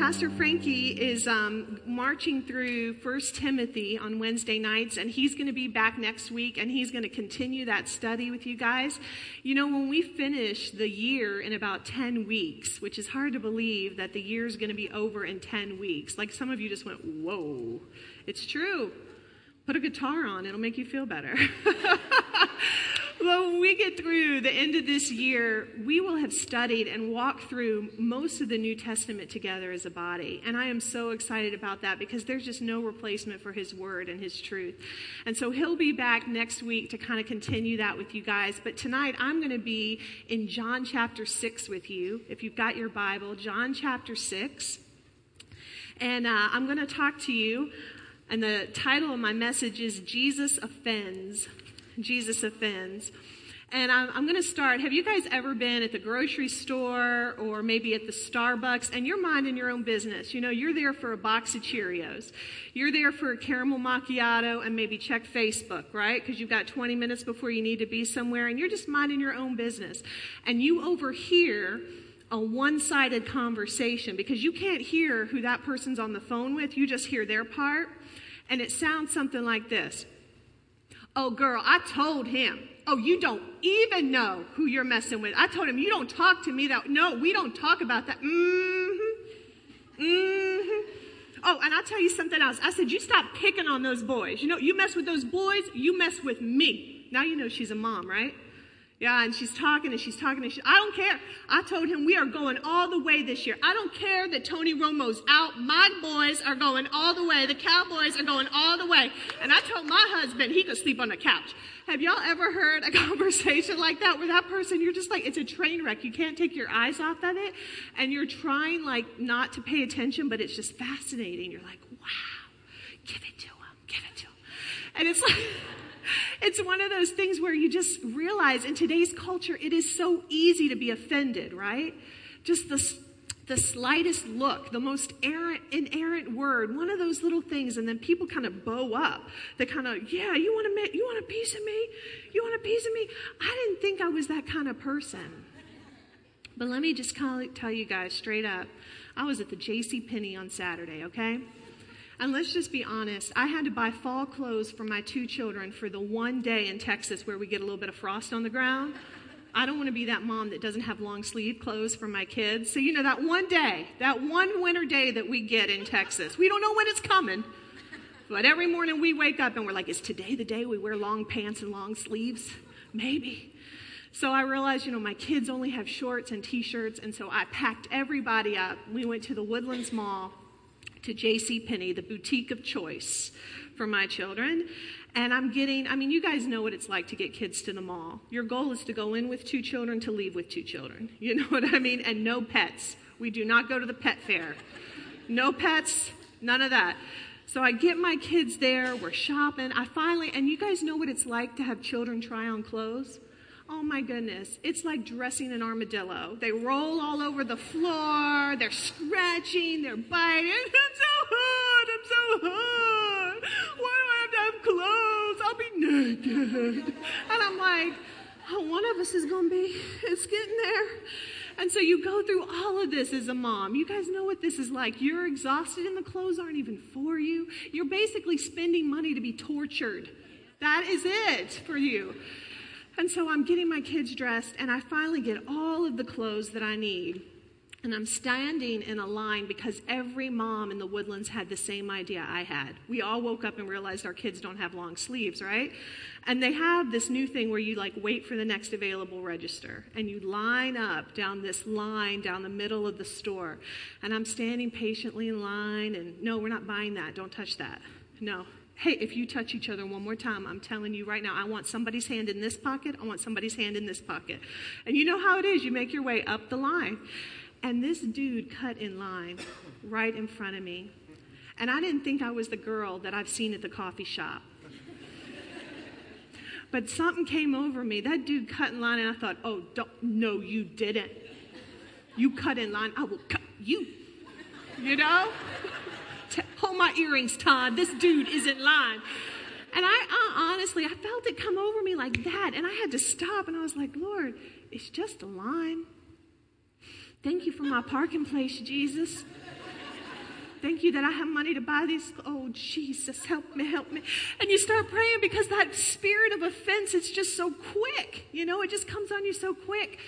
Pastor Frankie is um, marching through First Timothy on Wednesday nights, and he's going to be back next week, and he's going to continue that study with you guys. You know, when we finish the year in about 10 weeks, which is hard to believe that the year is going to be over in 10 weeks, like some of you just went, whoa, it's true. Put a guitar on, it'll make you feel better. Well, when we get through the end of this year, we will have studied and walked through most of the New Testament together as a body. And I am so excited about that because there's just no replacement for His Word and His truth. And so He'll be back next week to kind of continue that with you guys. But tonight, I'm going to be in John chapter 6 with you. If you've got your Bible, John chapter 6. And uh, I'm going to talk to you. And the title of my message is Jesus Offends. Jesus offends. And I'm, I'm going to start. Have you guys ever been at the grocery store or maybe at the Starbucks and you're minding your own business? You know, you're there for a box of Cheerios. You're there for a caramel macchiato and maybe check Facebook, right? Because you've got 20 minutes before you need to be somewhere and you're just minding your own business. And you overhear a one sided conversation because you can't hear who that person's on the phone with. You just hear their part. And it sounds something like this. Oh, girl, I told him. Oh, you don't even know who you're messing with. I told him, you don't talk to me that. No, we don't talk about that. Mm-hmm. Mm-hmm. Oh, and I'll tell you something else. I said, you stop picking on those boys. You know, you mess with those boys, you mess with me. Now you know she's a mom, right? Yeah, and she's talking and she's talking and she, I don't care. I told him we are going all the way this year. I don't care that Tony Romo's out. My boys are going all the way. The Cowboys are going all the way. And I told my husband he could sleep on the couch. Have y'all ever heard a conversation like that where that person, you're just like, it's a train wreck. You can't take your eyes off of it. And you're trying like not to pay attention, but it's just fascinating. You're like, wow, give it to him, give it to him. And it's like, it's one of those things where you just realize in today's culture, it is so easy to be offended, right? Just the, the slightest look, the most errant, inerrant word, one of those little things, and then people kind of bow up. They kind of, yeah, you want a, you want a piece of me? You want a piece of me? I didn't think I was that kind of person. But let me just tell you guys straight up. I was at the J.C. Penney on Saturday, okay? And let's just be honest, I had to buy fall clothes for my two children for the one day in Texas where we get a little bit of frost on the ground. I don't want to be that mom that doesn't have long sleeve clothes for my kids. So, you know, that one day, that one winter day that we get in Texas, we don't know when it's coming. But every morning we wake up and we're like, is today the day we wear long pants and long sleeves? Maybe. So I realized, you know, my kids only have shorts and t shirts. And so I packed everybody up. We went to the Woodlands Mall to J.C. Penney, the boutique of choice for my children. And I'm getting, I mean, you guys know what it's like to get kids to the mall. Your goal is to go in with two children, to leave with two children. You know what I mean? And no pets. We do not go to the pet fair. No pets, none of that. So I get my kids there, we're shopping. I finally, and you guys know what it's like to have children try on clothes? Oh my goodness, it's like dressing an armadillo. They roll all over the floor, they're scratching, they're biting. I'm so hot, I'm so hot. Why do I have to have clothes? I'll be naked. And I'm like, oh, one of us is going to be, it's getting there. And so you go through all of this as a mom. You guys know what this is like. You're exhausted and the clothes aren't even for you. You're basically spending money to be tortured. That is it for you. And so I'm getting my kids dressed, and I finally get all of the clothes that I need. And I'm standing in a line because every mom in the woodlands had the same idea I had. We all woke up and realized our kids don't have long sleeves, right? And they have this new thing where you like wait for the next available register and you line up down this line down the middle of the store. And I'm standing patiently in line and no, we're not buying that. Don't touch that. No, Hey, if you touch each other one more time, I'm telling you right now, I want somebody's hand in this pocket. I want somebody's hand in this pocket. And you know how it is. You make your way up the line. And this dude cut in line right in front of me. And I didn't think I was the girl that I've seen at the coffee shop. But something came over me. That dude cut in line, and I thought, oh, don't, no, you didn't. You cut in line, I will cut you. You know? Hold my earrings, Todd. This dude is in line. And I, I, honestly, I felt it come over me like that. And I had to stop and I was like, Lord, it's just a line. Thank you for my parking place, Jesus. Thank you that I have money to buy these. Oh, Jesus, help me, help me. And you start praying because that spirit of offense, it's just so quick. You know, it just comes on you so quick.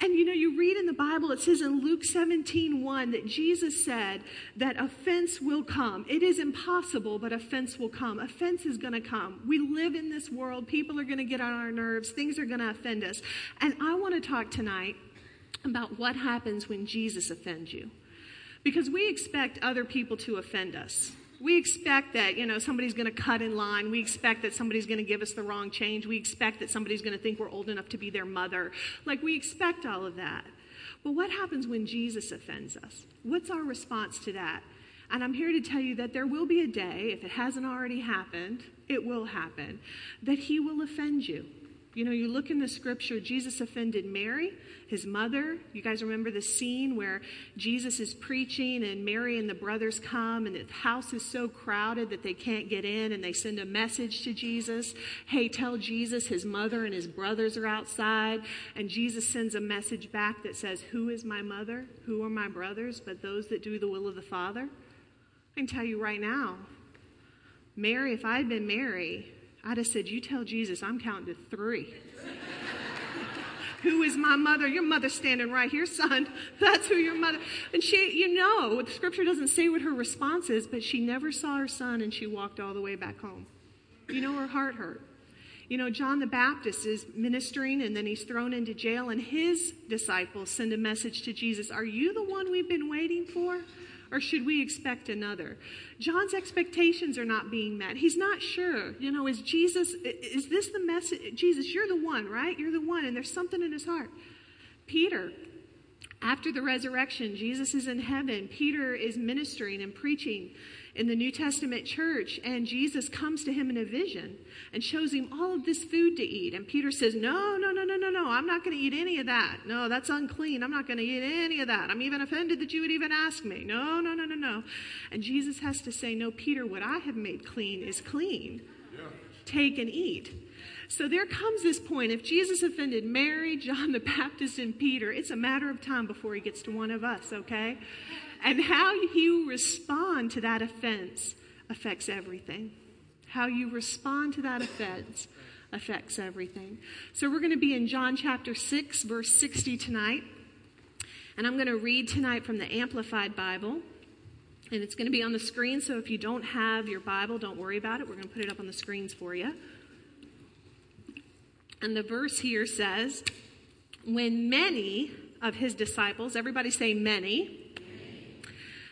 And you know, you read in the Bible, it says in Luke 17, 1 that Jesus said that offense will come. It is impossible, but offense will come. Offense is going to come. We live in this world. People are going to get on our nerves. Things are going to offend us. And I want to talk tonight about what happens when Jesus offends you. Because we expect other people to offend us. We expect that, you know, somebody's going to cut in line. We expect that somebody's going to give us the wrong change. We expect that somebody's going to think we're old enough to be their mother. Like, we expect all of that. But what happens when Jesus offends us? What's our response to that? And I'm here to tell you that there will be a day, if it hasn't already happened, it will happen, that he will offend you. You know, you look in the scripture, Jesus offended Mary, his mother. You guys remember the scene where Jesus is preaching and Mary and the brothers come and the house is so crowded that they can't get in and they send a message to Jesus. Hey, tell Jesus his mother and his brothers are outside. And Jesus sends a message back that says, Who is my mother? Who are my brothers? But those that do the will of the Father. I can tell you right now, Mary, if I had been Mary, I'd have said, You tell Jesus I'm counting to three. who is my mother? Your mother's standing right here, son. That's who your mother. And she, you know, the scripture doesn't say what her response is, but she never saw her son and she walked all the way back home. You know, her heart hurt. You know, John the Baptist is ministering and then he's thrown into jail, and his disciples send a message to Jesus Are you the one we've been waiting for? Or should we expect another? John's expectations are not being met. He's not sure. You know, is Jesus, is this the message? Jesus, you're the one, right? You're the one. And there's something in his heart. Peter, after the resurrection, Jesus is in heaven. Peter is ministering and preaching in the New Testament church, and Jesus comes to him in a vision and shows him all of this food to eat. And Peter says, No, no, no, no, no, no, I'm not going to eat any of that. No, that's unclean. I'm not going to eat any of that. I'm even offended that you would even ask me. No, no, no, no, no. And Jesus has to say, No, Peter, what I have made clean is clean. Yeah. Take and eat. So there comes this point. If Jesus offended Mary, John the Baptist, and Peter, it's a matter of time before he gets to one of us, okay? And how you respond to that offense affects everything. How you respond to that offense affects everything. So we're going to be in John chapter 6, verse 60 tonight. And I'm going to read tonight from the Amplified Bible. And it's going to be on the screen, so if you don't have your Bible, don't worry about it. We're going to put it up on the screens for you. And the verse here says, When many of his disciples, everybody say many,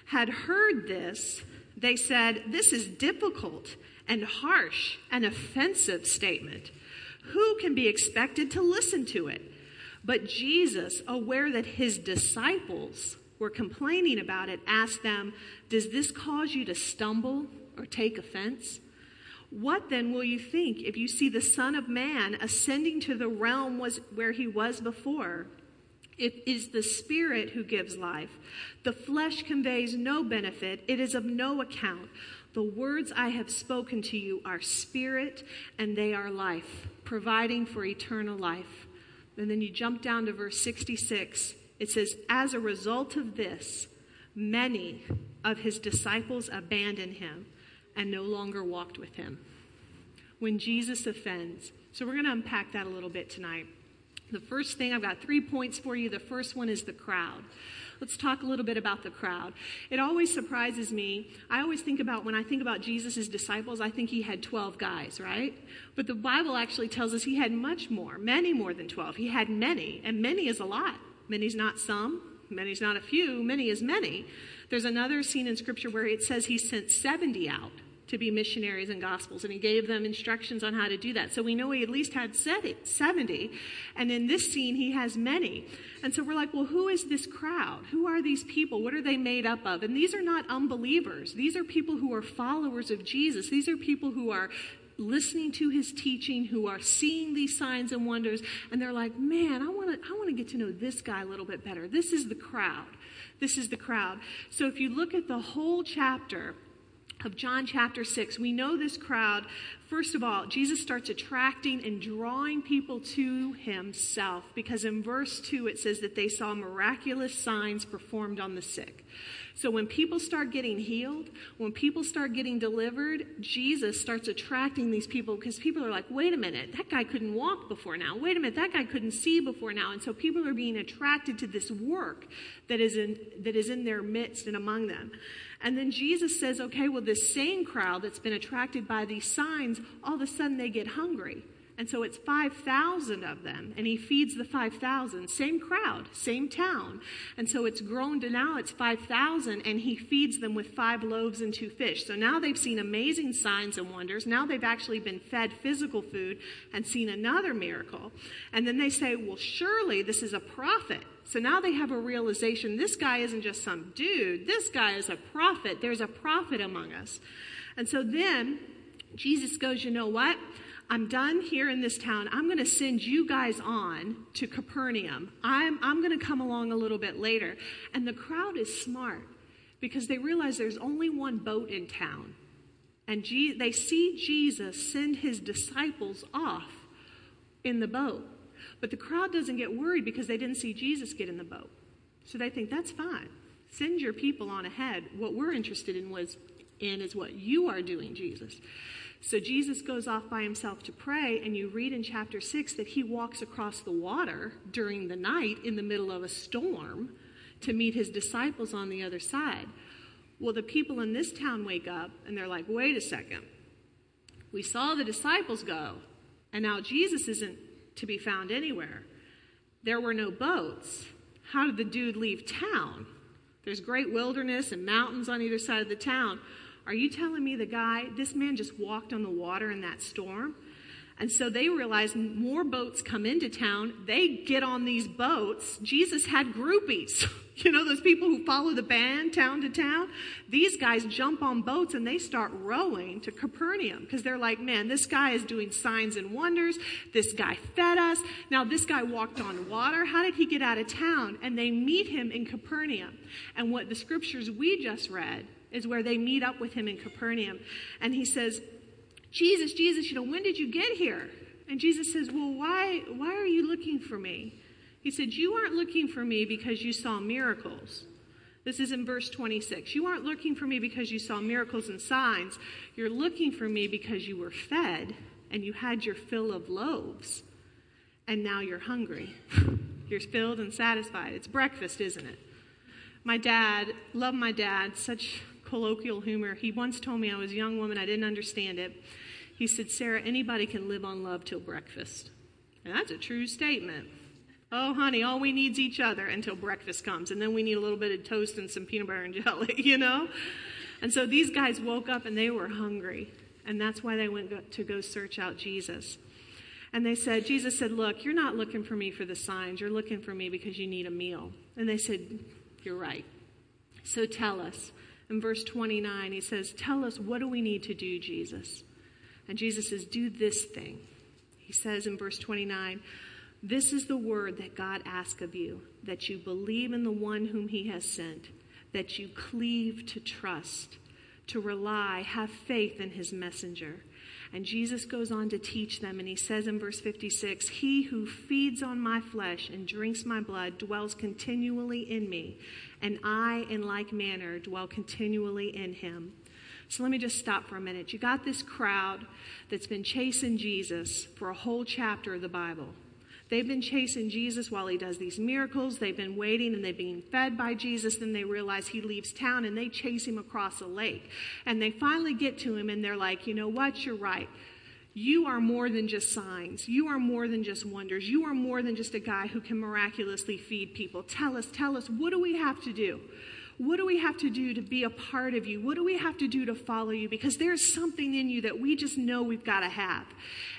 had heard this, they said, This is difficult and harsh and offensive statement. Who can be expected to listen to it? But Jesus, aware that his disciples were complaining about it, asked them, Does this cause you to stumble or take offense? What then will you think if you see the Son of Man ascending to the realm was where he was before? It is the Spirit who gives life. The flesh conveys no benefit, it is of no account. The words I have spoken to you are spirit and they are life, providing for eternal life. And then you jump down to verse 66. It says, As a result of this, many of his disciples abandoned him and no longer walked with him. When Jesus offends. So we're going to unpack that a little bit tonight. The first thing, I've got three points for you. The first one is the crowd. Let's talk a little bit about the crowd. It always surprises me. I always think about when I think about Jesus' disciples, I think he had 12 guys, right? But the Bible actually tells us he had much more, many more than 12. He had many, and many is a lot. Many's not some, many's not a few, many is many. There's another scene in Scripture where it says he sent 70 out to be missionaries and gospels, and he gave them instructions on how to do that. So we know he at least had 70, and in this scene, he has many. And so we're like, well, who is this crowd? Who are these people? What are they made up of? And these are not unbelievers. These are people who are followers of Jesus. These are people who are listening to his teaching, who are seeing these signs and wonders, and they're like, man, I want to I want to get to know this guy a little bit better. This is the crowd. This is the crowd. So if you look at the whole chapter, of John chapter 6, we know this crowd. First of all, Jesus starts attracting and drawing people to himself because in verse 2 it says that they saw miraculous signs performed on the sick. So when people start getting healed, when people start getting delivered, Jesus starts attracting these people because people are like, wait a minute, that guy couldn't walk before now. Wait a minute, that guy couldn't see before now. And so people are being attracted to this work that is in, that is in their midst and among them. And then Jesus says, okay, well, this same crowd that's been attracted by these signs, all of a sudden they get hungry. And so it's 5,000 of them, and he feeds the 5,000. Same crowd, same town. And so it's grown to now it's 5,000, and he feeds them with five loaves and two fish. So now they've seen amazing signs and wonders. Now they've actually been fed physical food and seen another miracle. And then they say, well, surely this is a prophet. So now they have a realization this guy isn't just some dude, this guy is a prophet. There's a prophet among us. And so then Jesus goes, you know what? I'm done here in this town. I'm going to send you guys on to Capernaum. I'm, I'm going to come along a little bit later. And the crowd is smart because they realize there's only one boat in town. And Je- they see Jesus send his disciples off in the boat. But the crowd doesn't get worried because they didn't see Jesus get in the boat. So they think that's fine. Send your people on ahead. What we're interested in was in is what you are doing, Jesus. So Jesus goes off by himself to pray, and you read in chapter 6 that he walks across the water during the night in the middle of a storm to meet his disciples on the other side. Well, the people in this town wake up and they're like, wait a second. We saw the disciples go, and now Jesus isn't to be found anywhere. There were no boats. How did the dude leave town? There's great wilderness and mountains on either side of the town. Are you telling me the guy, this man just walked on the water in that storm? And so they realize more boats come into town. They get on these boats. Jesus had groupies. You know, those people who follow the band town to town? These guys jump on boats and they start rowing to Capernaum because they're like, man, this guy is doing signs and wonders. This guy fed us. Now, this guy walked on water. How did he get out of town? And they meet him in Capernaum. And what the scriptures we just read is where they meet up with him in Capernaum. And he says, Jesus, Jesus, you know, when did you get here? And Jesus says, Well, why, why are you looking for me? He said, You aren't looking for me because you saw miracles. This is in verse 26. You aren't looking for me because you saw miracles and signs. You're looking for me because you were fed and you had your fill of loaves. And now you're hungry. you're filled and satisfied. It's breakfast, isn't it? My dad, love my dad, such colloquial humor. He once told me I was a young woman, I didn't understand it. He said, Sarah, anybody can live on love till breakfast. And that's a true statement. Oh, honey, all we need is each other until breakfast comes. And then we need a little bit of toast and some peanut butter and jelly, you know? And so these guys woke up and they were hungry. And that's why they went to go search out Jesus. And they said, Jesus said, Look, you're not looking for me for the signs. You're looking for me because you need a meal. And they said, You're right. So tell us, in verse 29, he says, Tell us, what do we need to do, Jesus? And Jesus says, Do this thing. He says in verse 29, This is the word that God asks of you, that you believe in the one whom he has sent, that you cleave to trust, to rely, have faith in his messenger. And Jesus goes on to teach them, and he says in verse 56 He who feeds on my flesh and drinks my blood dwells continually in me, and I, in like manner, dwell continually in him. So let me just stop for a minute. You got this crowd that's been chasing Jesus for a whole chapter of the Bible. They've been chasing Jesus while he does these miracles. They've been waiting and they've been fed by Jesus. Then they realize he leaves town and they chase him across a lake. And they finally get to him and they're like, you know what? You're right. You are more than just signs. You are more than just wonders. You are more than just a guy who can miraculously feed people. Tell us, tell us, what do we have to do? What do we have to do to be a part of you? What do we have to do to follow you? Because there's something in you that we just know we've got to have.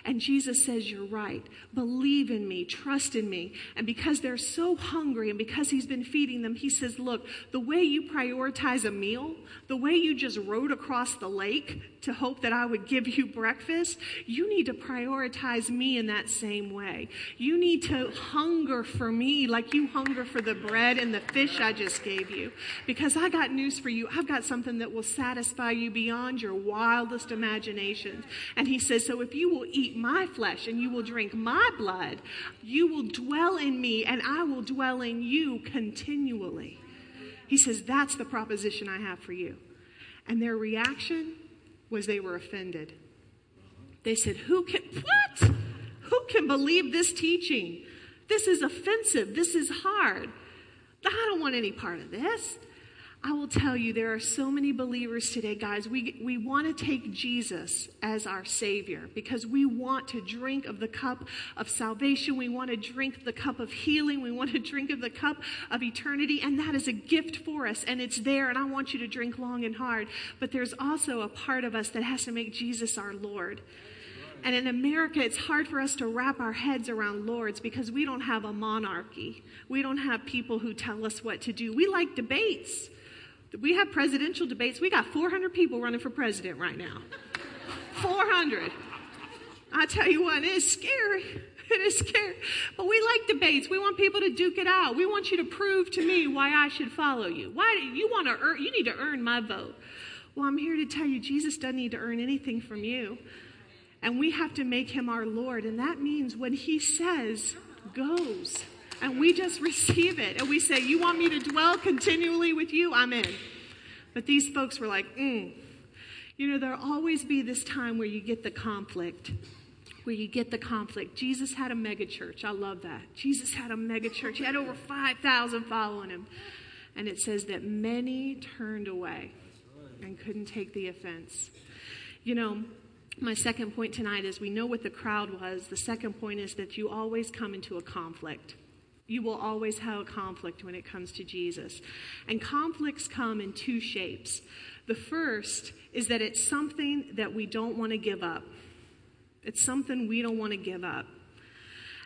And Jesus says, You're right. Believe in me. Trust in me. And because they're so hungry and because he's been feeding them, he says, Look, the way you prioritize a meal, the way you just rode across the lake to hope that I would give you breakfast, you need to prioritize me in that same way. You need to hunger for me like you hunger for the bread and the fish I just gave you. Because I got news for you. I've got something that will satisfy you beyond your wildest imaginations. And he says, So if you will eat my flesh and you will drink my blood, you will dwell in me and I will dwell in you continually. He says, That's the proposition I have for you. And their reaction was they were offended. They said, Who can, what? Who can believe this teaching? This is offensive. This is hard. I don't want any part of this. I will tell you, there are so many believers today, guys. We, we want to take Jesus as our Savior because we want to drink of the cup of salvation. We want to drink the cup of healing. We want to drink of the cup of eternity. And that is a gift for us. And it's there. And I want you to drink long and hard. But there's also a part of us that has to make Jesus our Lord. And in America, it's hard for us to wrap our heads around lords because we don't have a monarchy. We don't have people who tell us what to do. We like debates. We have presidential debates. We got 400 people running for president right now. 400. I tell you what, it is scary. It is scary. But we like debates. We want people to duke it out. We want you to prove to me why I should follow you. Why do you want to earn you need to earn my vote. Well, I'm here to tell you Jesus doesn't need to earn anything from you. And we have to make him our Lord. And that means when he says goes, and we just receive it and we say, You want me to dwell continually with you? I'm in. But these folks were like, mm. You know, there'll always be this time where you get the conflict. Where you get the conflict. Jesus had a megachurch. I love that. Jesus had a megachurch. He had over 5,000 following him. And it says that many turned away and couldn't take the offense. You know, my second point tonight is we know what the crowd was. The second point is that you always come into a conflict. You will always have a conflict when it comes to Jesus. And conflicts come in two shapes. The first is that it's something that we don't want to give up. It's something we don't want to give up.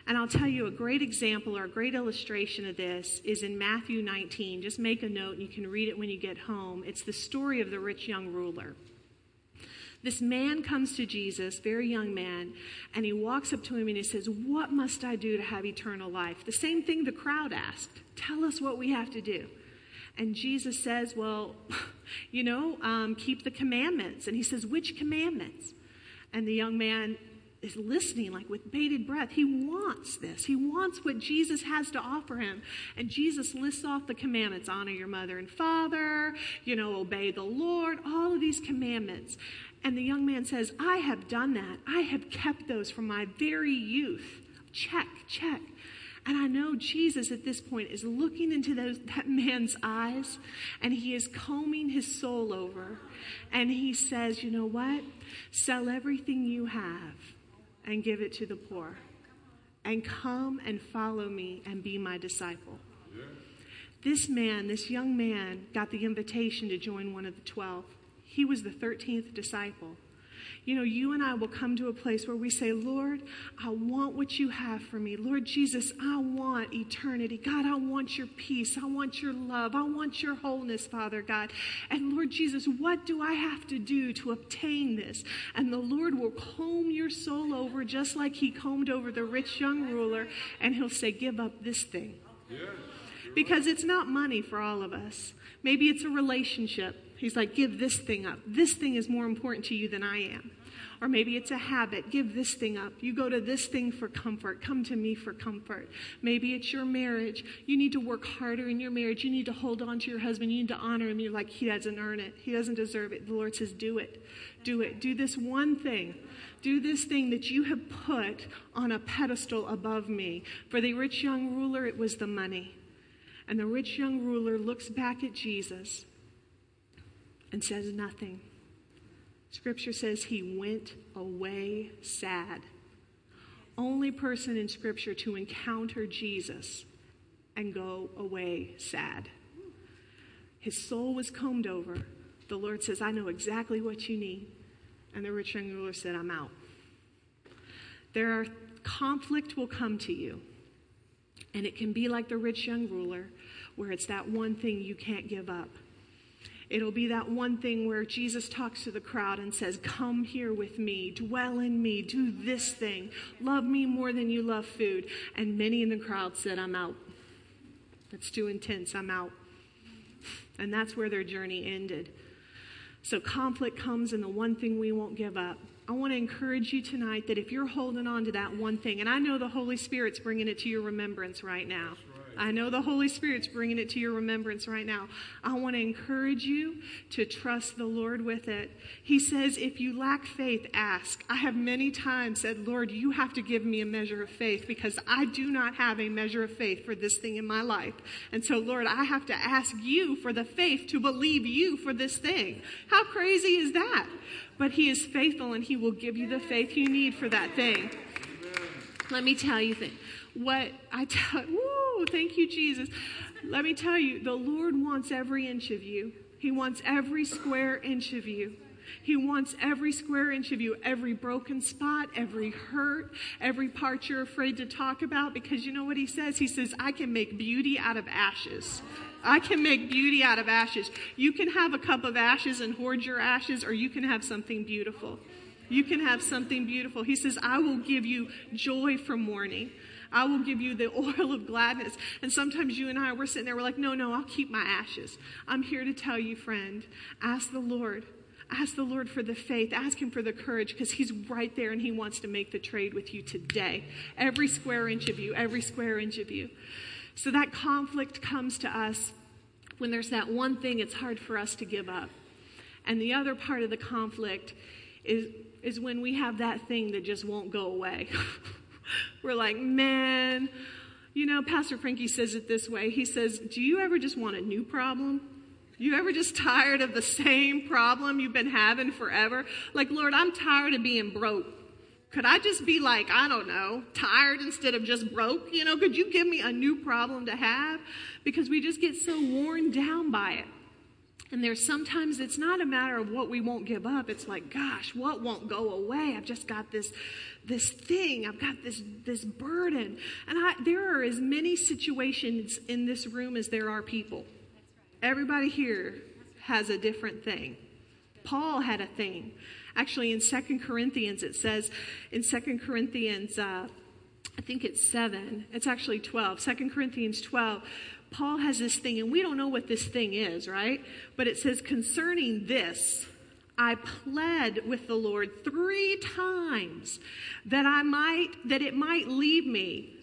And I'll tell you a great example or a great illustration of this is in Matthew 19. Just make a note and you can read it when you get home. It's the story of the rich young ruler. This man comes to Jesus, very young man, and he walks up to him and he says, What must I do to have eternal life? The same thing the crowd asked. Tell us what we have to do. And Jesus says, Well, you know, um, keep the commandments. And he says, Which commandments? And the young man is listening like with bated breath. He wants this. He wants what Jesus has to offer him. And Jesus lists off the commandments honor your mother and father, you know, obey the Lord, all of these commandments. And the young man says, I have done that. I have kept those from my very youth. Check, check. And I know Jesus at this point is looking into those, that man's eyes and he is combing his soul over. And he says, You know what? Sell everything you have and give it to the poor. And come and follow me and be my disciple. Yeah. This man, this young man, got the invitation to join one of the twelve. He was the 13th disciple. You know, you and I will come to a place where we say, Lord, I want what you have for me. Lord Jesus, I want eternity. God, I want your peace. I want your love. I want your wholeness, Father God. And Lord Jesus, what do I have to do to obtain this? And the Lord will comb your soul over just like he combed over the rich young ruler, and he'll say, Give up this thing. Because it's not money for all of us. Maybe it's a relationship. He's like, give this thing up. This thing is more important to you than I am. Or maybe it's a habit. Give this thing up. You go to this thing for comfort. Come to me for comfort. Maybe it's your marriage. You need to work harder in your marriage. You need to hold on to your husband. You need to honor him. You're like, he doesn't earn it. He doesn't deserve it. The Lord says, do it. Do it. Do this one thing. Do this thing that you have put on a pedestal above me. For the rich young ruler, it was the money. And the rich young ruler looks back at Jesus and says nothing. Scripture says he went away sad. Only person in Scripture to encounter Jesus and go away sad. His soul was combed over. The Lord says, I know exactly what you need. And the rich young ruler said, I'm out. There are conflict will come to you. And it can be like the rich young ruler, where it's that one thing you can't give up. It'll be that one thing where Jesus talks to the crowd and says, Come here with me, dwell in me, do this thing, love me more than you love food. And many in the crowd said, I'm out. That's too intense, I'm out. And that's where their journey ended. So conflict comes, and the one thing we won't give up. I want to encourage you tonight that if you're holding on to that one thing, and I know the Holy Spirit's bringing it to your remembrance right now. I know the Holy Spirit's bringing it to your remembrance right now. I want to encourage you to trust the Lord with it. He says, if you lack faith, ask. I have many times said, Lord, you have to give me a measure of faith because I do not have a measure of faith for this thing in my life. And so, Lord, I have to ask you for the faith to believe you for this thing. How crazy is that? But He is faithful and He will give you the faith you need for that thing. Let me tell you. What I tell, woo, Oh, thank you, Jesus. Let me tell you, the Lord wants every inch of you. He wants every square inch of you. He wants every square inch of you, every broken spot, every hurt, every part you're afraid to talk about, because you know what he says? He says, I can make beauty out of ashes. I can make beauty out of ashes. You can have a cup of ashes and hoard your ashes, or you can have something beautiful. You can have something beautiful. He says, I will give you joy for mourning. I will give you the oil of gladness. And sometimes you and I, we're sitting there, we're like, no, no, I'll keep my ashes. I'm here to tell you, friend, ask the Lord. Ask the Lord for the faith. Ask Him for the courage because He's right there and He wants to make the trade with you today. Every square inch of you, every square inch of you. So that conflict comes to us when there's that one thing it's hard for us to give up. And the other part of the conflict is, is when we have that thing that just won't go away. We're like, man, you know, Pastor Frankie says it this way. He says, Do you ever just want a new problem? You ever just tired of the same problem you've been having forever? Like, Lord, I'm tired of being broke. Could I just be like, I don't know, tired instead of just broke? You know, could you give me a new problem to have? Because we just get so worn down by it. And there's sometimes it's not a matter of what we won't give up. It's like, gosh, what won't go away? I've just got this, this thing. I've got this, this burden. And I, there are as many situations in this room as there are people. Everybody here has a different thing. Paul had a thing. Actually, in Second Corinthians, it says, in Second Corinthians, uh, I think it's 7, it's actually 12, 2 Corinthians 12, Paul has this thing, and we don't know what this thing is, right? But it says, concerning this, I pled with the Lord three times that I might, that it might leave me.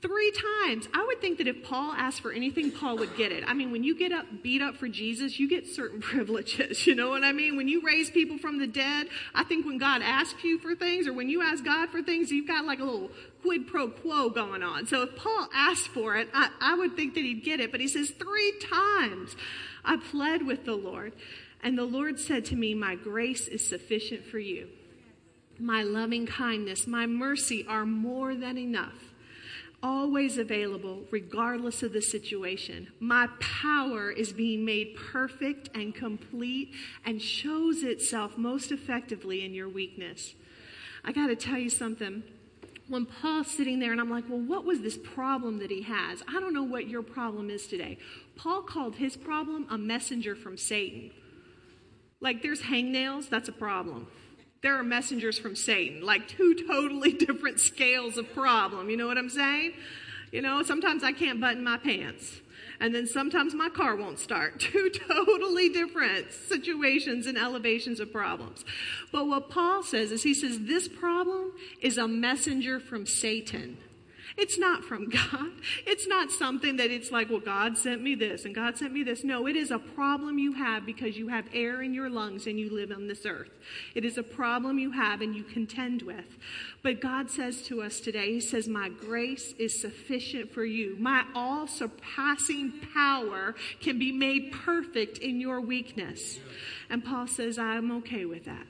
Three times. I would think that if Paul asked for anything, Paul would get it. I mean, when you get up, beat up for Jesus, you get certain privileges. You know what I mean? When you raise people from the dead, I think when God asks you for things or when you ask God for things, you've got like a little quid pro quo going on. So if Paul asked for it, I, I would think that he'd get it. But he says, three times I pled with the Lord. And the Lord said to me, My grace is sufficient for you. My loving kindness, my mercy are more than enough always available regardless of the situation. My power is being made perfect and complete and shows itself most effectively in your weakness. I got to tell you something. When Paul's sitting there and I'm like, well, what was this problem that he has? I don't know what your problem is today. Paul called his problem a messenger from Satan. Like there's hangnails, that's a problem there are messengers from Satan, like two totally different scales of problem. You know what I'm saying? You know, sometimes I can't button my pants. And then sometimes my car won't start. Two totally different situations and elevations of problems. But what Paul says is he says this problem is a messenger from Satan. It's not from God. It's not something that it's like, well, God sent me this and God sent me this. No, it is a problem you have because you have air in your lungs and you live on this earth. It is a problem you have and you contend with. But God says to us today, He says, My grace is sufficient for you. My all surpassing power can be made perfect in your weakness. And Paul says, I'm okay with that.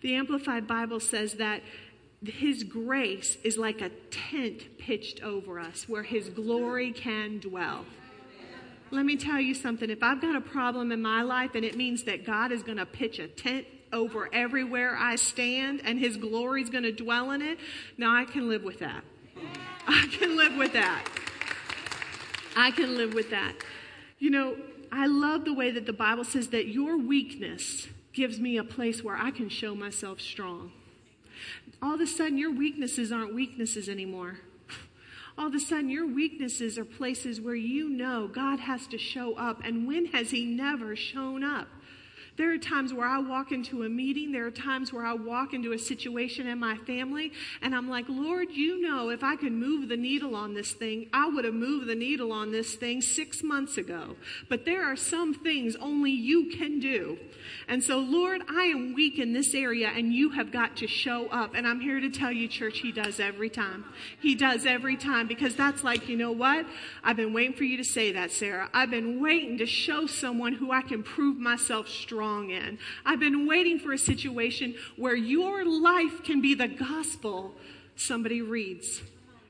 The Amplified Bible says that his grace is like a tent pitched over us where His glory can dwell. Let me tell you something. If I've got a problem in my life and it means that God is going to pitch a tent over everywhere I stand and His glory is going to dwell in it, now I can live with that. I can live with that. I can live with that. You know, I love the way that the Bible says that your weakness gives me a place where I can show myself strong all of a sudden your weaknesses aren't weaknesses anymore. All of a sudden your weaknesses are places where you know God has to show up. And when has He never shown up? There are times where I walk into a meeting, there are times where I walk into a situation in my family, and I'm like, Lord, you know, if I could move the needle on this thing, I would have moved the needle on this thing six months ago. But there are some things only you can do. And so, Lord, I am weak in this area, and you have got to show up. And I'm here to tell you, church, He does every time. He does every time because that's like, you know what? I've been waiting for you to say that, Sarah. I've been waiting to show someone who I can prove myself strong in. I've been waiting for a situation where your life can be the gospel somebody reads.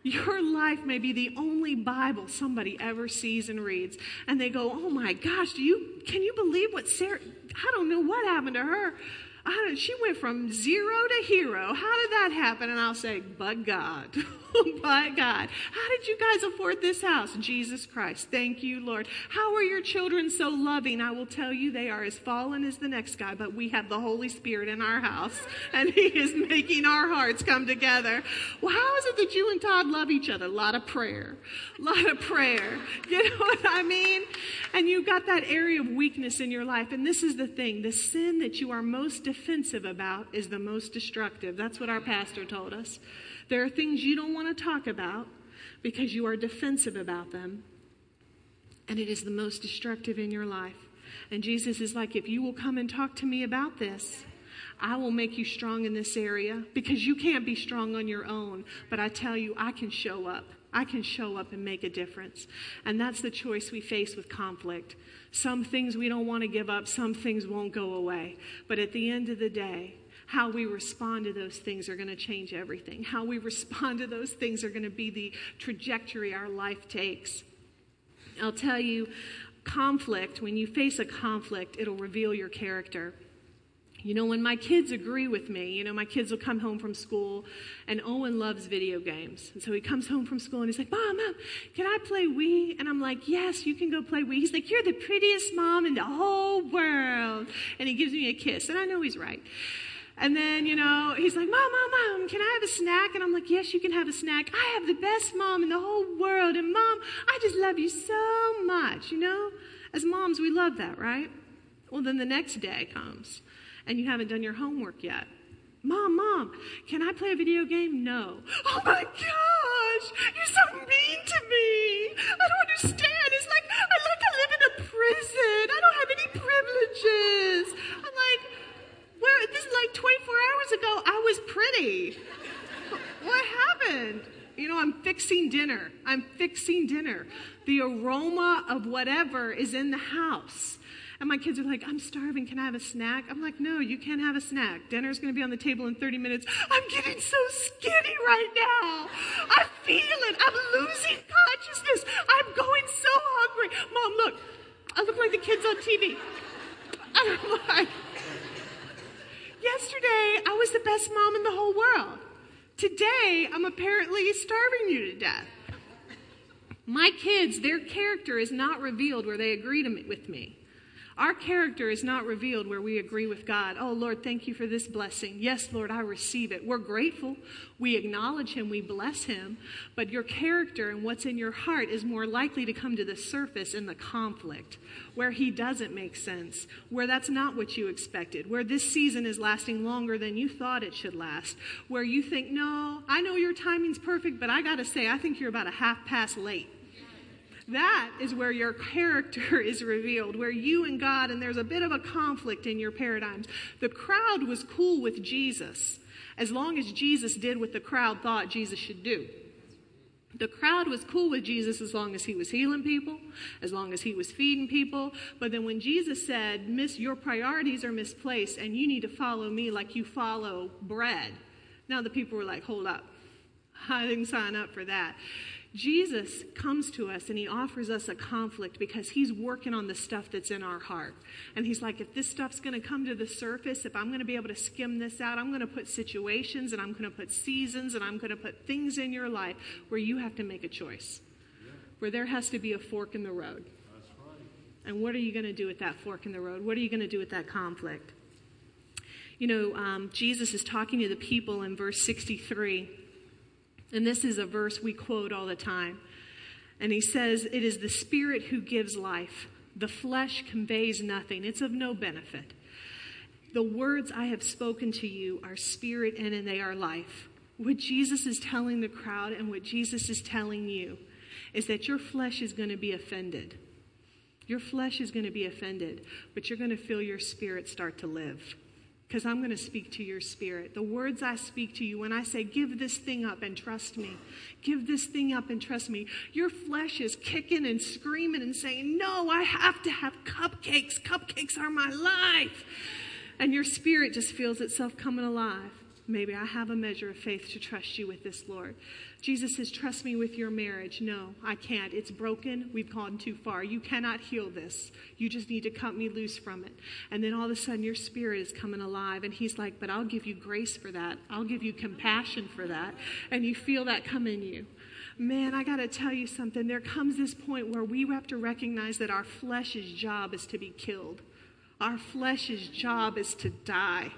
Your life may be the only Bible somebody ever sees and reads. And they go, Oh my gosh, do you, can you believe what Sarah, I don't know what happened to her. She went from zero to hero. How did that happen? And I'll say, but God. but God. How did you guys afford this house? Jesus Christ. Thank you, Lord. How are your children so loving? I will tell you they are as fallen as the next guy, but we have the Holy Spirit in our house, and He is making our hearts come together. Well, how is it that you and Todd love each other? A lot of prayer. A lot of prayer. You know what I mean? And you've got that area of weakness in your life. And this is the thing the sin that you are most defensive about is the most destructive. That's what our pastor told us. There are things you don't want to talk about because you are defensive about them. And it is the most destructive in your life. And Jesus is like, if you will come and talk to me about this, I will make you strong in this area because you can't be strong on your own. But I tell you, I can show up. I can show up and make a difference. And that's the choice we face with conflict. Some things we don't want to give up, some things won't go away. But at the end of the day, how we respond to those things are going to change everything. How we respond to those things are going to be the trajectory our life takes. I'll tell you, conflict, when you face a conflict, it'll reveal your character. You know, when my kids agree with me, you know, my kids will come home from school, and Owen loves video games. And so he comes home from school and he's like, Mom, Mom, can I play Wii? And I'm like, Yes, you can go play Wii. He's like, You're the prettiest mom in the whole world. And he gives me a kiss, and I know he's right. And then, you know, he's like, Mom, Mom, Mom, can I have a snack? And I'm like, Yes, you can have a snack. I have the best mom in the whole world. And Mom, I just love you so much, you know? As moms, we love that, right? Well, then the next day comes and you haven't done your homework yet. Mom, Mom, can I play a video game? No. Oh my gosh, you're so mean to me. I don't understand. It's like, I like I live in a prison. I don't have any privileges. I'm like, where, this is like 24 hours ago, I was pretty. What happened? You know, I'm fixing dinner. I'm fixing dinner. The aroma of whatever is in the house. And my kids are like, I'm starving. Can I have a snack? I'm like, no, you can't have a snack. Dinner's going to be on the table in 30 minutes. I'm getting so skinny right now. I feel it. I'm losing consciousness. I'm going so hungry. Mom, look. I look like the kids on TV. I'm like, Yesterday, I was the best mom in the whole world. Today, I'm apparently starving you to death. My kids, their character is not revealed where they agree to with me. Our character is not revealed where we agree with God. Oh, Lord, thank you for this blessing. Yes, Lord, I receive it. We're grateful. We acknowledge Him. We bless Him. But your character and what's in your heart is more likely to come to the surface in the conflict, where He doesn't make sense, where that's not what you expected, where this season is lasting longer than you thought it should last, where you think, no, I know your timing's perfect, but I got to say, I think you're about a half past late. That is where your character is revealed, where you and God, and there's a bit of a conflict in your paradigms. The crowd was cool with Jesus as long as Jesus did what the crowd thought Jesus should do. The crowd was cool with Jesus as long as he was healing people, as long as he was feeding people. But then when Jesus said, Miss, your priorities are misplaced and you need to follow me like you follow bread. Now the people were like, hold up. I didn't sign up for that. Jesus comes to us and he offers us a conflict because he's working on the stuff that's in our heart. And he's like, if this stuff's going to come to the surface, if I'm going to be able to skim this out, I'm going to put situations and I'm going to put seasons and I'm going to put things in your life where you have to make a choice, where there has to be a fork in the road. And what are you going to do with that fork in the road? What are you going to do with that conflict? You know, um, Jesus is talking to the people in verse 63. And this is a verse we quote all the time. And he says, It is the Spirit who gives life. The flesh conveys nothing, it's of no benefit. The words I have spoken to you are spirit and and they are life. What Jesus is telling the crowd and what Jesus is telling you is that your flesh is going to be offended. Your flesh is going to be offended, but you're going to feel your spirit start to live because I'm going to speak to your spirit. The words I speak to you, when I say, give this thing up and trust me, give this thing up and trust me, your flesh is kicking and screaming and saying, no, I have to have cupcakes. Cupcakes are my life. And your spirit just feels itself coming alive. Maybe I have a measure of faith to trust you with this, Lord. Jesus says, Trust me with your marriage. No, I can't. It's broken. We've gone too far. You cannot heal this. You just need to cut me loose from it. And then all of a sudden, your spirit is coming alive. And he's like, But I'll give you grace for that. I'll give you compassion for that. And you feel that come in you. Man, I got to tell you something. There comes this point where we have to recognize that our flesh's job is to be killed, our flesh's job is to die.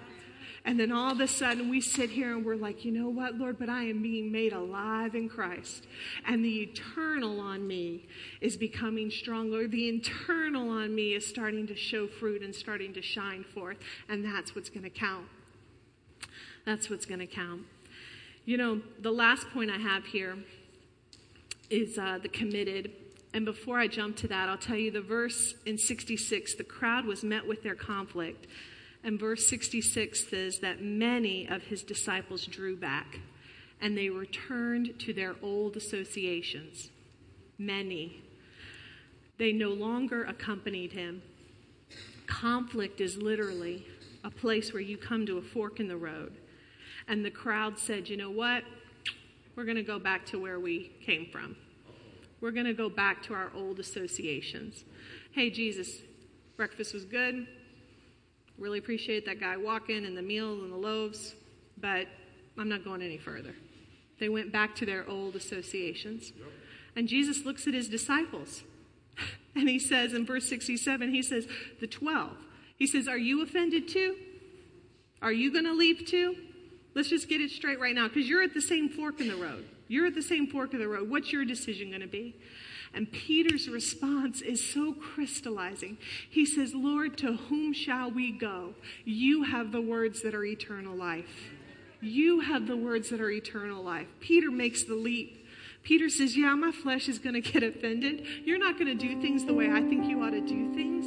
And then all of a sudden we sit here and we're like, you know what, Lord, but I am being made alive in Christ. And the eternal on me is becoming stronger. The internal on me is starting to show fruit and starting to shine forth. And that's what's going to count. That's what's going to count. You know, the last point I have here is uh, the committed. And before I jump to that, I'll tell you the verse in 66 the crowd was met with their conflict. And verse 66 says that many of his disciples drew back and they returned to their old associations. Many. They no longer accompanied him. Conflict is literally a place where you come to a fork in the road. And the crowd said, you know what? We're going to go back to where we came from. We're going to go back to our old associations. Hey, Jesus, breakfast was good. Really appreciate that guy walking and the meals and the loaves, but I'm not going any further. They went back to their old associations. Yep. And Jesus looks at his disciples and he says in verse 67, he says, The 12. He says, Are you offended too? Are you going to leave too? Let's just get it straight right now because you're at the same fork in the road. You're at the same fork of the road. What's your decision going to be? And Peter's response is so crystallizing. He says, Lord, to whom shall we go? You have the words that are eternal life. You have the words that are eternal life. Peter makes the leap. Peter says, Yeah, my flesh is going to get offended. You're not going to do things the way I think you ought to do things.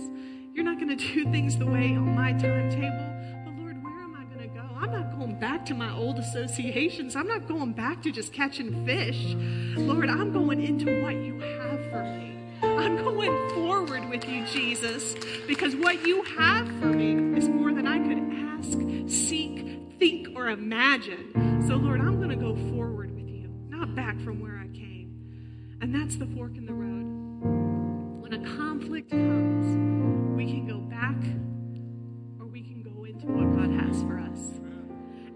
You're not going to do things the way on my timetable. But Lord, where am I going to go? I'm not going back to my old associations. I'm not going back to just catching fish. Lord, I'm going into what you have for me. I'm going forward with you, Jesus, because what you have for me is more than I could ask, seek, think, or imagine. So, Lord, I'm going to go forward with you, not back from where I came. And that's the fork in the road. When a conflict comes, we can go back or we can go into what God has for us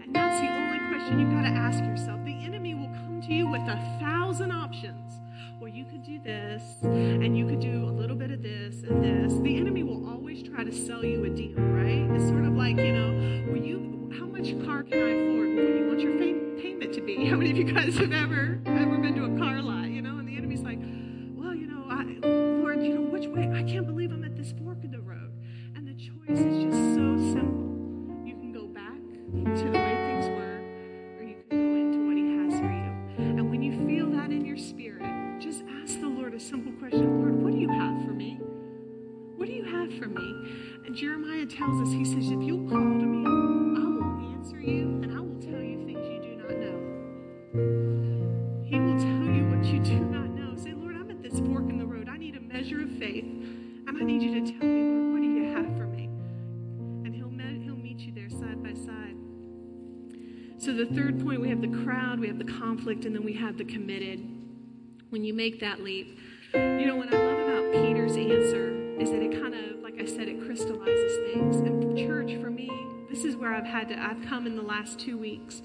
And that's the only question you've got to ask yourself. The enemy will come to you with a thousand options. Well, you could do this, and you could do a little bit of this and this. The enemy will always try to sell you a deal, right? It's sort of like, you know, well, you, how much car can I afford? What do you want your payment to be? How many of you guys have ever ever been to a car lot, you know? And the enemy's like, well, you know, I, Lord, you know, which way? I can't believe I'm at this fork in the road. And the choice is just so simple. And then we have the committed. When you make that leap, you know, what I love about Peter's answer is that it kind of, like I said, it crystallizes things. And church, for me, this is where I've had to, I've come in the last two weeks.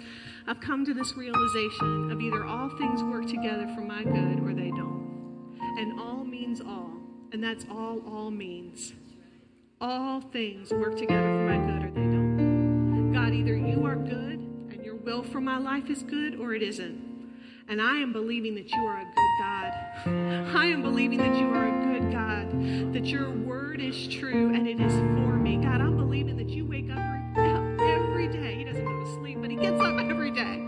I've come to this realization of either all things work together for my good or they don't. And all means all. And that's all all means. All things work together for my good or they don't. God, either you are good and your will for my life is good or it isn't. And I am believing that you are a good God. I am believing that you are a good God, that your word is true and it is for me. God, I'm believing that you wake up every day. He doesn't go to sleep, but he gets up every day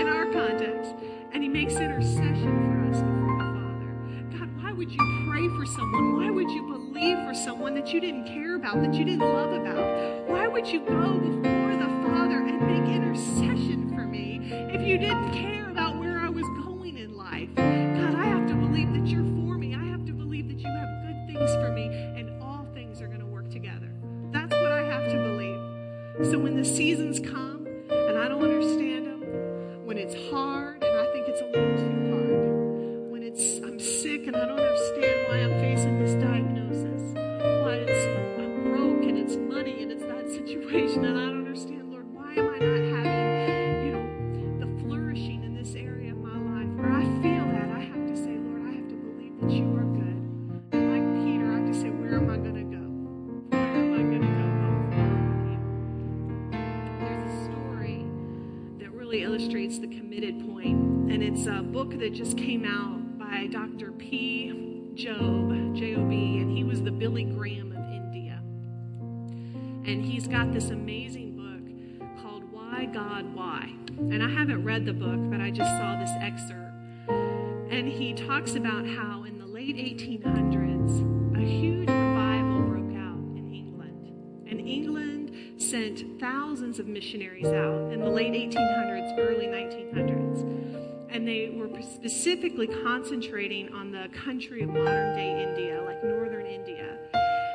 in our context and he makes intercession for us before the Father. God, why would you pray for someone? Why would you believe for someone that you didn't care about, that you didn't love about? Why would you go before the Father and make intercession for me if you didn't care seasons come And I haven't read the book, but I just saw this excerpt. And he talks about how in the late 1800s, a huge revival broke out in England. And England sent thousands of missionaries out in the late 1800s, early 1900s. And they were specifically concentrating on the country of modern day India, like northern India.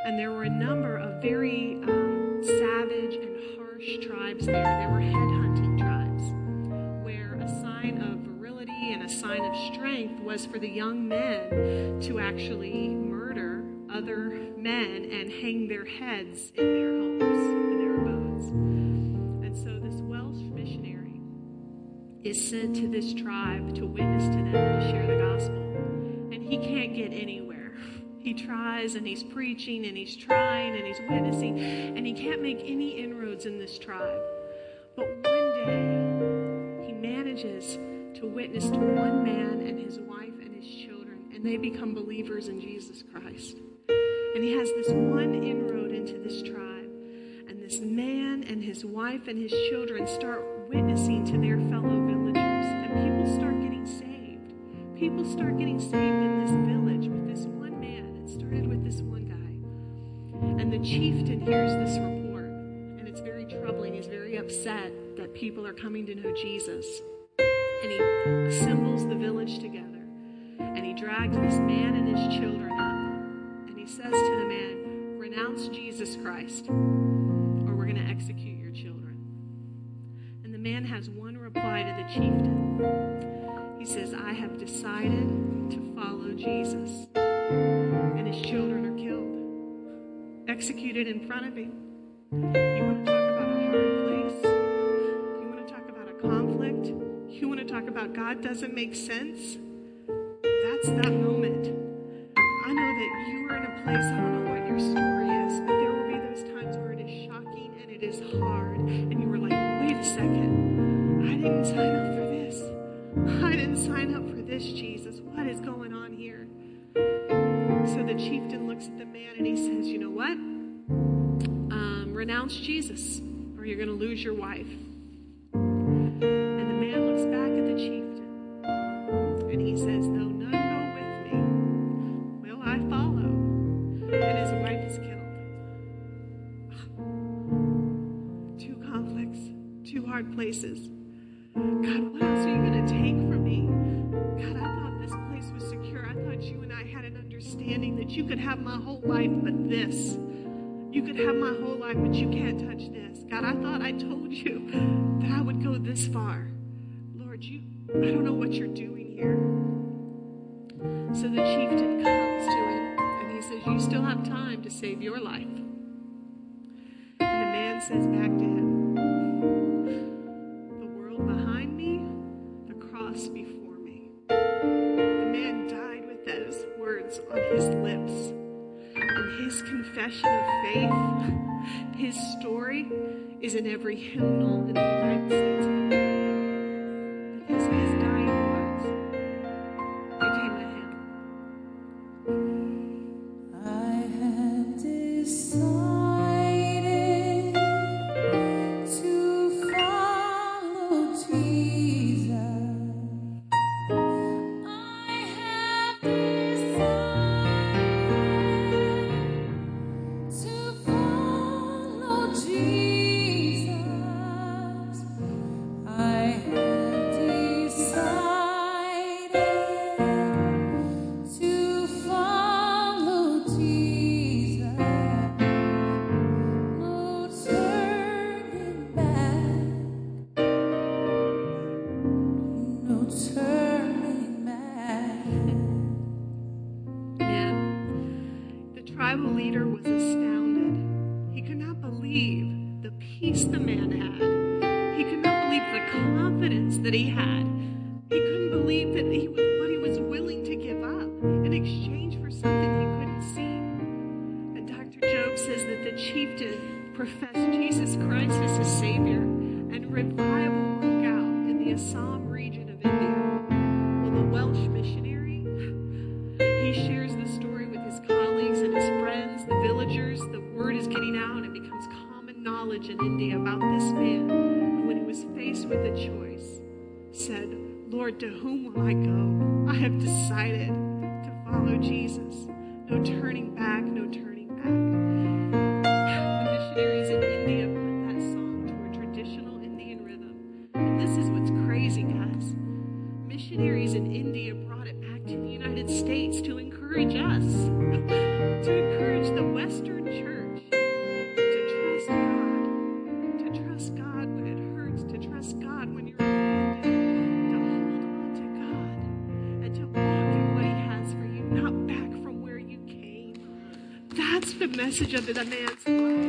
And there were a number of very um, savage and harsh tribes there. There were headhunting tribes, a sign of virility and a sign of strength was for the young men to actually murder other men and hang their heads in their homes, in their abodes. And so this Welsh missionary is sent to this tribe to witness to them and to share the gospel. And he can't get anywhere. He tries and he's preaching and he's trying and he's witnessing, and he can't make any inroads in this tribe. But he manages to witness to one man and his wife and his children, and they become believers in Jesus Christ. And he has this one inroad into this tribe, and this man and his wife and his children start witnessing to their fellow villagers, and people start getting saved. People start getting saved in this village with this one man. It started with this one guy. And the chieftain hears this report, and it's very troubling. He's very upset that people are coming to know Jesus. And he assembles the village together, and he drags this man and his children up, and he says to the man, Renounce Jesus Christ, or we're going to execute your children. And the man has one reply to the chieftain. He says, I have decided to follow Jesus. And his children are killed, executed in front of him. You want to You want to talk about God doesn't make sense? That's that moment. I know that you are in a place, I don't know what your story is, but there will be those times where it is shocking and it is hard. And you were like, wait a second. I didn't sign up for this. I didn't sign up for this, Jesus. What is going on here? So the chieftain looks at the man and he says, You know what? Um, renounce Jesus or you're going to lose your wife. He says, Though none go with me, will I follow? And his wife is killed. Two conflicts, two hard places. God, what else are you going to take from me? God, I thought this place was secure. I thought you and I had an understanding that you could have my whole life, but this. You could have my whole life, but you can't touch this. God, I thought I told you that I would go this far. Lord, you, I don't know what you're doing So the chieftain comes to him and he says, You still have time to save your life. And the man says back to him, The world behind me, the cross before me. The man died with those words on his lips. And his confession of faith, his story, is in every hymnal in the United States the message of the man's life.